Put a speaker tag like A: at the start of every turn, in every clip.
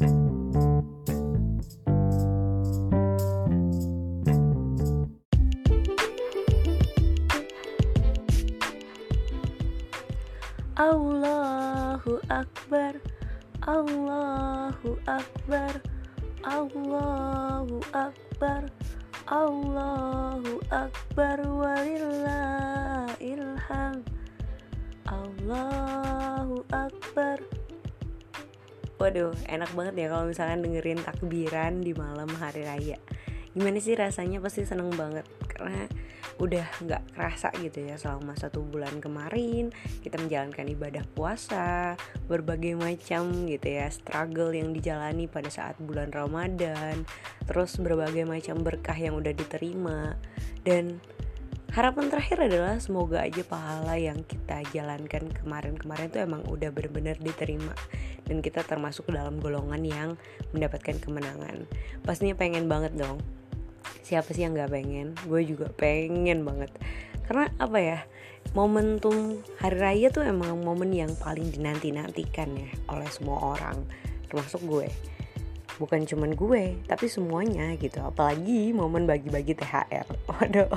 A: Allahu Akbar Allahu Akbar Allahu Akbar Allahu Akbar Walillahilham. Allahu Akbar Waduh, enak banget ya kalau misalkan dengerin takbiran di malam hari raya. Gimana sih rasanya? Pasti seneng banget Karena udah nggak kerasa gitu ya selama satu bulan kemarin. Kita menjalankan ibadah puasa berbagai macam gitu ya struggle yang dijalani pada saat bulan Ramadan terus berbagai macam berkah yang udah diterima. Dan harapan terakhir adalah semoga aja pahala yang kita jalankan kemarin-kemarin itu emang udah benar-benar diterima. Dan kita termasuk dalam golongan yang mendapatkan kemenangan. Pastinya pengen banget dong. Siapa sih yang nggak pengen? Gue juga pengen banget. Karena apa ya? Momentum hari raya tuh emang momen yang paling dinanti nantikan ya oleh semua orang. Termasuk gue bukan cuman gue tapi semuanya gitu. Apalagi momen bagi-bagi THR waduh.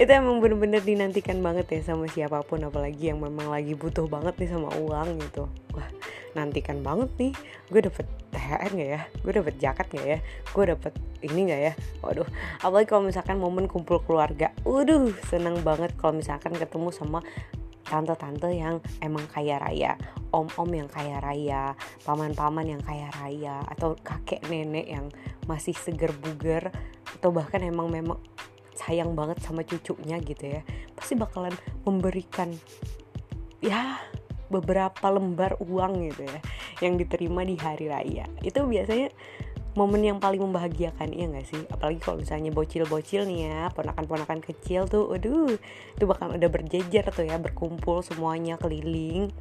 A: Itu emang bener-bener dinantikan banget ya sama siapa pun apalagi yang memang lagi butuh banget nih sama uang gitu. Wah nantikan banget nih. Gue dapet THR nggak ya? Gue dapet jaket nggak ya? Gue dapet ini nggak ya? Waduh. Apalagi kalau misalkan momen kumpul keluarga. Waduh seneng banget kalau misalkan ketemu sama tante-tante yang emang kaya raya om-om yang kaya raya paman-paman yang kaya raya atau kakek nenek yang masih seger buger atau bahkan emang memang sayang banget sama cucunya gitu ya pasti bakalan memberikan ya beberapa lembar uang gitu ya yang diterima di hari raya. Itu biasanya momen yang paling membahagiakan iya gak sih? Apalagi kalau misalnya bocil-bocil nih ya ponakan-ponakan kecil tuh aduh itu bakal udah berjejer tuh ya berkumpul semuanya keliling.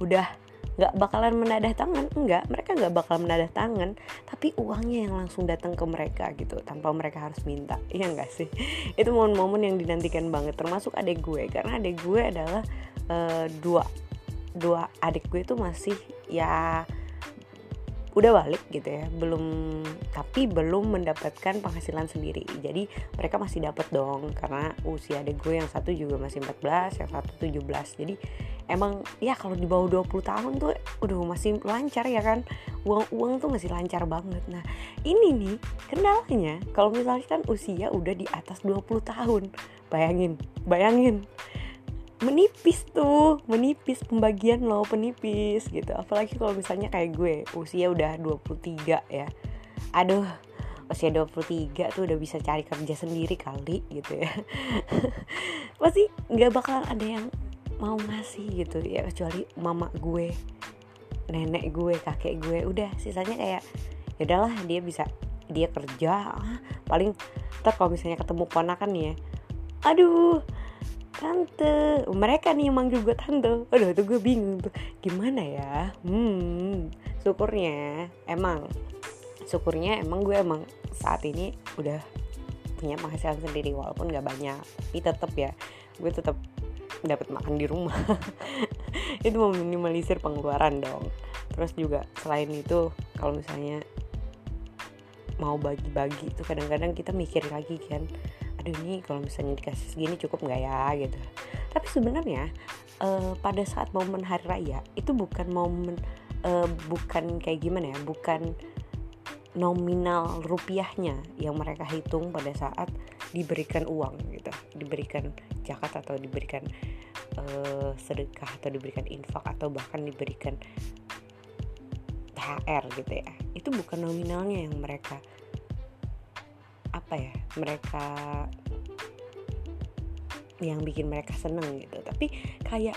A: Udah nggak bakalan menadah tangan enggak mereka nggak bakal menadah tangan tapi uangnya yang langsung datang ke mereka gitu tanpa mereka harus minta iya enggak sih? Itu momen-momen yang dinantikan banget termasuk adik gue karena adik gue adalah uh, dua dua adik gue itu masih ya udah balik gitu ya belum tapi belum mendapatkan penghasilan sendiri. Jadi mereka masih dapat dong karena usia adik gue yang satu juga masih 14 yang satu 17 jadi emang ya kalau di bawah 20 tahun tuh udah masih lancar ya kan? Uang uang tuh masih lancar banget. Nah ini nih kendalanya kalau misalkan usia udah di atas 20 tahun. Bayangin bayangin menipis tuh menipis pembagian lo penipis gitu. Apalagi kalau misalnya kayak gue usia udah 23 ya. Aduh usia 23 tuh udah bisa cari kerja sendiri kali gitu ya. Pasti nggak bakal ada yang mau ngasih gitu ya kecuali mama gue nenek gue kakek gue. Udah sisanya kayak ya udahlah dia bisa dia kerja. Paling ntar kalau misalnya ketemu ponakan ya aduh tante. Mereka nih manggil gue tante. Aduh tuh gue bingung tuh. Gimana ya? Hmm syukurnya emang syukurnya emang gue emang saat ini udah punya penghasilan sendiri walaupun gak banyak. Tapi tetap ya gue tetap dapat makan di rumah. Itu meminimalisir pengeluaran dong. Terus juga selain itu kalau misalnya mau bagi-bagi itu kadang-kadang kita mikir lagi kan aduh ini kalau misalnya dikasih segini cukup nggak ya? gitu. Tapi sebenarnya uh, pada saat momen hari raya itu bukan momen uh, bukan kayak gimana ya bukan nominal rupiahnya yang mereka hitung pada saat diberikan uang gitu. Diberikan zakat atau diberikan uh, sedekah atau diberikan infak atau bahkan diberikan THR gitu ya. Itu bukan nominalnya yang mereka apa ya mereka yang bikin mereka seneng gitu. Tapi kayak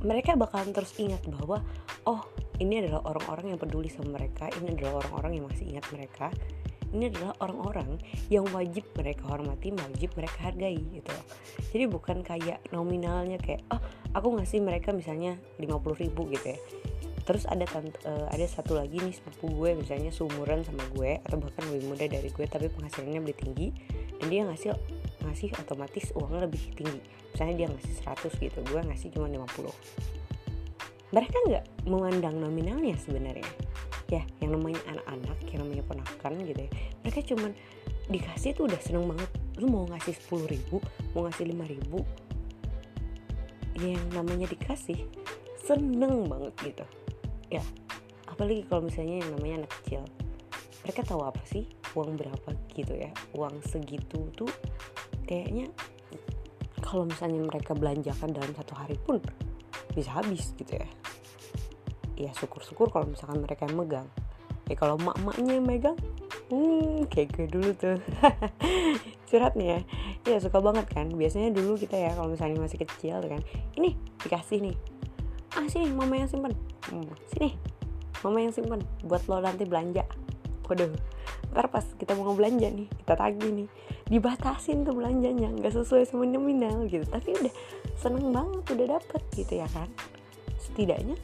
A: mereka bakalan terus ingat bahwa oh ini adalah orang-orang yang peduli sama mereka ini adalah orang-orang yang masih ingat mereka ini adalah orang-orang yang wajib mereka hormati wajib mereka hargai gitu. Jadi bukan kayak nominalnya kayak oh aku ngasih mereka misalnya 50 ribu gitu ya terus ada tante, uh, ada satu lagi nih sepupu gue misalnya seumuran sama gue atau bahkan lebih muda dari gue tapi penghasilannya lebih tinggi dan dia ngasih ngasih otomatis uangnya lebih tinggi. Misalnya dia ngasih 100 gitu gue ngasih cuma 50 mereka nggak memandang nominalnya sebenarnya. Ya yang namanya anak-anak yang namanya ponakan gitu ya mereka cuman dikasih tuh udah seneng banget. Lu mau ngasih sepuluh ribu mau ngasih lima ribu yang namanya dikasih seneng banget gitu ya apalagi kalau misalnya yang namanya anak kecil. Mereka tahu apa sih uang berapa gitu ya? Uang segitu tuh kayaknya kalau misalnya mereka belanjakan dalam satu hari pun bisa habis gitu ya. Ya syukur-syukur kalau misalkan mereka yang megang. Ya kalau mak-maknya yang megang hmm kayak gue dulu tuh. Curhat nih ya. Ya suka banget kan? Biasanya dulu kita ya kalau misalnya masih kecil kan ini dikasih nih ah sini mama yang simpen. Hmm, sini mama yang simpen buat lo nanti belanja. Waduh ntar pas kita mau belanja nih kita tagih nih. Dibatasin tuh belanjanya nggak sesuai sama nominal gitu. Tapi udah seneng banget udah dapet gitu ya kan. Setidaknya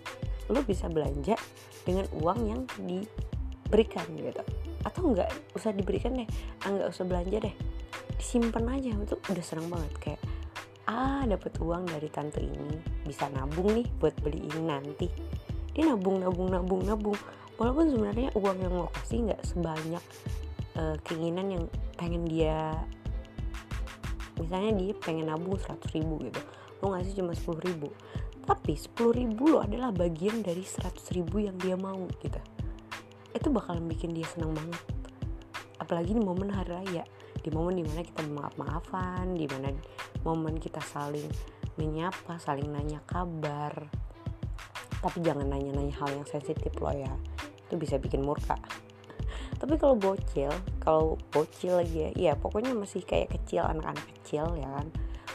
A: lo bisa belanja dengan uang yang diberikan gitu. Atau nggak usah diberikan deh ah nggak usah belanja deh. Disimpan aja itu udah seneng banget. Kayak ah dapat uang dari tante ini. Bisa nabung nih buat beli ini nanti. Dia nabung nabung nabung nabung. Walaupun sebenarnya uang yang lo kasih nggak sebanyak uh, keinginan yang pengen dia misalnya dia pengen nabung 100 ribu gitu. Lo ngasih cuma 10 ribu. Tapi 10 ribu lo adalah bagian dari 100 ribu yang dia mau gitu. Itu bakalan bikin dia senang banget. Apalagi di momen hari raya. Di momen di mana kita maaf maafan di mana momen kita saling menyapa saling nanya kabar. Tapi jangan nanya-nanya hal yang sensitif loh ya. Itu bisa bikin murka. Tapi kalau bocil kalau bocil lagi ya iya pokoknya masih kayak kecil anak-anak kecil ya kan.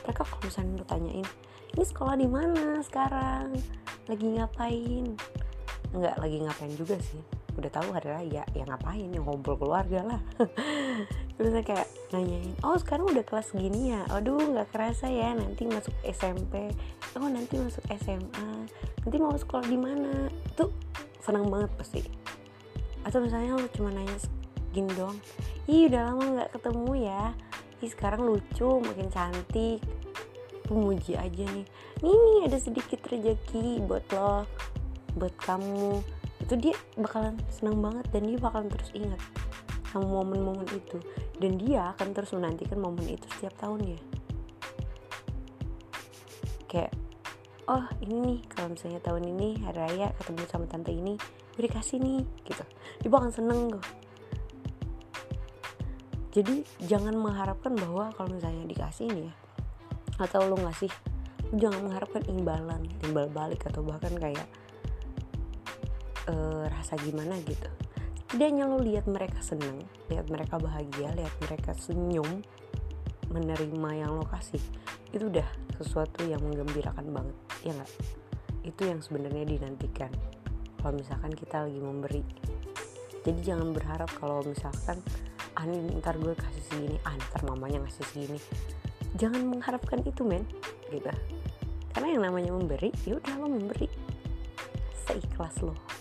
A: Mereka kalau misalnya lu ini sekolah di mana sekarang? Lagi ngapain? Enggak lagi ngapain juga sih udah tahu hari raya ya ngapain yang ngobrol keluarga lah. Terus kayak nanyain oh sekarang udah kelas gini ya? Aduh nggak kerasa ya nanti masuk SMP oh nanti masuk SMA nanti mau sekolah di mana? Tuh senang banget pasti. Atau misalnya lo cuma nanya gini doang ih udah lama nggak ketemu ya? Ih sekarang lucu makin cantik. Pemuji aja nih nih ada sedikit rezeki buat lo buat kamu itu dia bakalan senang banget dan dia bakalan terus ingat sama momen-momen itu. Dan dia akan terus menantikan momen itu setiap tahunnya. Kayak oh ini nih kalau misalnya tahun ini hari raya ketemu sama tante ini gue dikasih nih gitu. Dia bakalan seneng jadi jangan mengharapkan bahwa kalau misalnya dikasih ini ya atau lo ngasih jangan mengharapkan imbalan timbal balik atau bahkan kayak uh, rasa gimana gitu. Tidaknya lo lihat mereka seneng lihat mereka bahagia lihat mereka senyum menerima yang lo kasih itu udah sesuatu yang menggembirakan banget ya nggak? Itu yang sebenarnya dinantikan kalau misalkan kita lagi memberi. Jadi jangan berharap kalau misalkan ah ntar gue kasih segini ah ntar mamanya ngasih segini. Jangan mengharapkan itu men gitu. Karena yang namanya memberi ya udah lo memberi. Seikhlas lo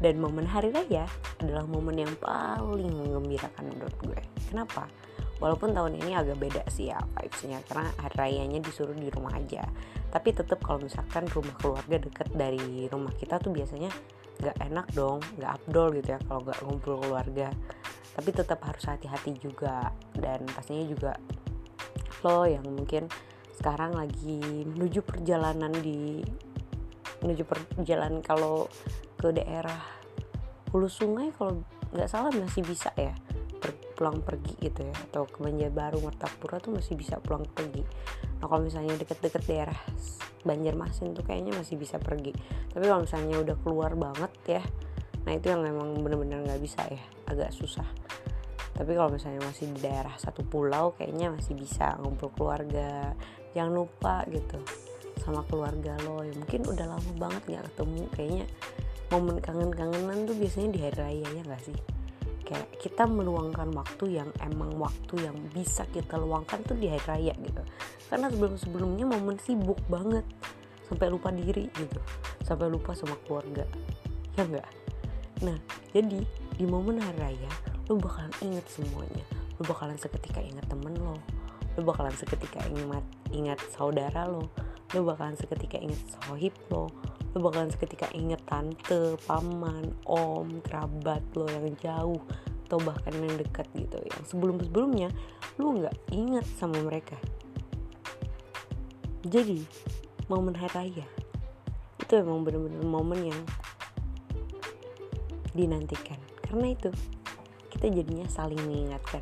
A: dan momen hari raya adalah momen yang paling mengembirakan menurut gue. Kenapa? Walaupun tahun ini agak beda sih ya vibesnya karena hari rayanya disuruh di rumah aja. Tapi tetap kalau misalkan rumah keluarga deket dari rumah kita tuh biasanya nggak enak dong nggak abdol gitu ya kalau nggak ngumpul keluarga. Tapi tetap harus hati-hati juga. Dan pastinya juga lo yang mungkin sekarang lagi menuju perjalanan di menuju perjalanan kalau ke daerah hulu sungai kalau nggak salah masih bisa ya per, pulang pergi gitu ya. Atau ke Banjarbaru Martapura tuh masih bisa pulang pergi. Nah kalau misalnya deket-deket daerah Banjarmasin tuh kayaknya masih bisa pergi. Tapi kalau misalnya udah keluar banget ya nah itu yang memang bener-bener nggak bisa ya agak susah. Tapi kalau misalnya masih di daerah satu pulau kayaknya masih bisa ngumpul keluarga. Jangan lupa gitu sama keluarga lo ya. Mungkin udah lama banget nggak ketemu kayaknya momen kangen-kangenan tuh biasanya di hari raya ya gak sih? Kayak kita meluangkan waktu yang emang waktu yang bisa kita luangkan tuh di hari raya gitu. Karena sebelum-sebelumnya momen sibuk banget sampai lupa diri gitu sampai lupa sama keluarga ya enggak nah jadi di momen hari raya lo bakalan inget semuanya. Lo bakalan seketika inget temen lo lo bakalan seketika ingat ingat saudara lo lo bakalan seketika inget sohib lo lo bakalan seketika inget tante paman om kerabat lo yang jauh atau bahkan yang dekat gitu. Yang sebelum sebelumnya lo nggak inget sama mereka. Jadi momen hari raya itu emang bener-bener momen yang dinantikan. Karena itu kita jadinya saling mengingatkan.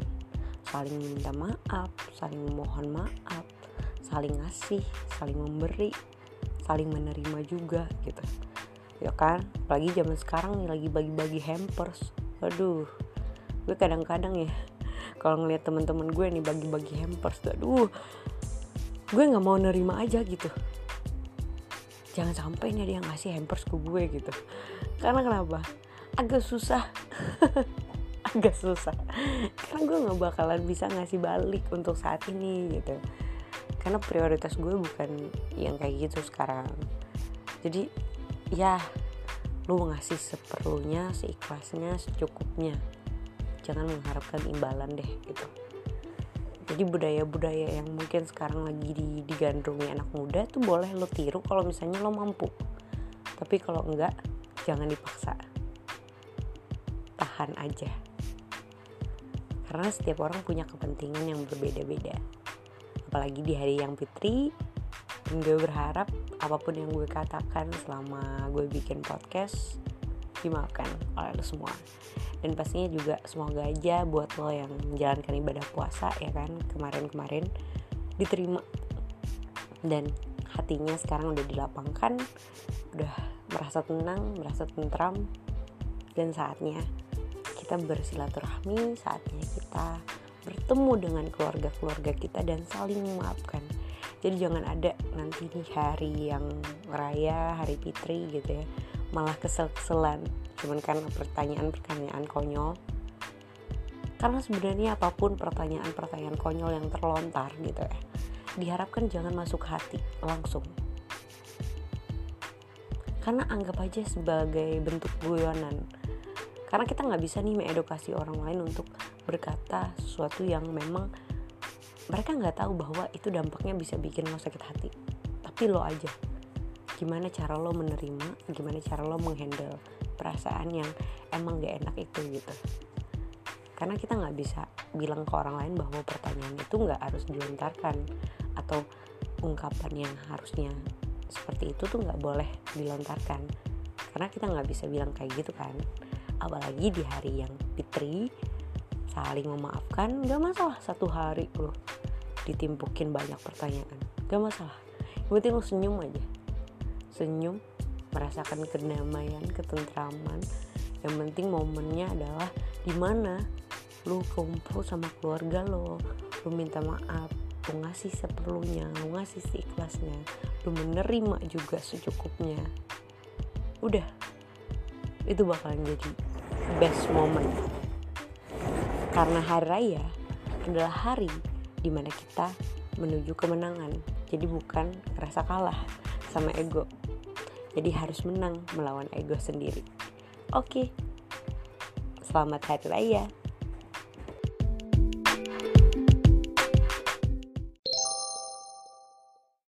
A: Saling minta maaf saling memohon maaf saling ngasih saling memberi saling menerima juga gitu. Ya kan? Apalagi zaman sekarang nih lagi bagi-bagi hampers. Aduh gue kadang-kadang ya kalau ngeliat teman-teman gue nih bagi-bagi hampers aduh gue nggak mau nerima aja gitu. Jangan sampai nih yang ngasih hampers ke gue gitu. Karena kenapa? Agak susah. Agak susah. Karena gue nggak bakalan bisa ngasih balik untuk saat ini gitu karena prioritas gue bukan yang kayak gitu sekarang. Jadi ya lu ngasih seperlunya seikhlasnya secukupnya. Jangan mengharapkan imbalan deh gitu. Jadi budaya-budaya yang mungkin sekarang lagi di, digandrungi anak muda tuh boleh lo tiru kalau misalnya lo mampu. Tapi kalau enggak jangan dipaksa. Tahan aja. Karena setiap orang punya kepentingan yang berbeda-beda apalagi di hari yang fitri dan gue berharap apa pun yang gue katakan selama gue bikin podcast dimaafkan oleh lo semua. Dan pastinya juga semoga aja buat lo yang menjalankan ibadah puasa ya kan kemarin-kemarin diterima. Dan hatinya sekarang udah dilapangkan udah merasa tenang merasa tentram. Dan saatnya kita bersilaturahmi, saatnya kita bertemu dengan keluarga-keluarga kita dan saling memaafkan. Jadi jangan ada nanti di hari yang raya, hari fitri gitu ya, malah kesel-keselan. Cuman karena pertanyaan-pertanyaan konyol. Karena sebenarnya apa pun pertanyaan-pertanyaan konyol yang terlontar gitu ya, diharapkan jangan masuk hati langsung. Karena anggap aja sebagai bentuk guyonan karena kita nggak bisa nih mengedukasi orang lain untuk berkata sesuatu yang memang mereka nggak tahu bahwa itu dampaknya bisa bikin lo sakit hati. Tapi lo aja gimana cara lo menerima gimana cara lo menghandle perasaan yang emang gak enak itu gitu. Karena kita nggak bisa bilang ke orang lain bahwa pertanyaan itu nggak harus dilontarkan atau ungkapan yang harusnya seperti itu tuh nggak boleh dilontarkan. Karena kita nggak bisa bilang kayak gitu kan. Apalagi di hari yang fitri saling memaafkan gak masalah. Satu hari lo ditimpukin banyak pertanyaan. Gak masalah. Yang penting lo senyum aja. Senyum merasakan kedamaian ketentraman. Yang penting momennya adalah di mana lu kumpul sama keluarga lo. Lu minta maaf lu ngasih seperlunya lu ngasih seikhlasnya lu menerima juga secukupnya. Udah. Itu bakalan jadi best moment karena hari raya adalah hari di mana kita menuju kemenangan. Jadi bukan rasa kalah sama ego. Jadi harus menang melawan ego sendiri. Oke selamat hari raya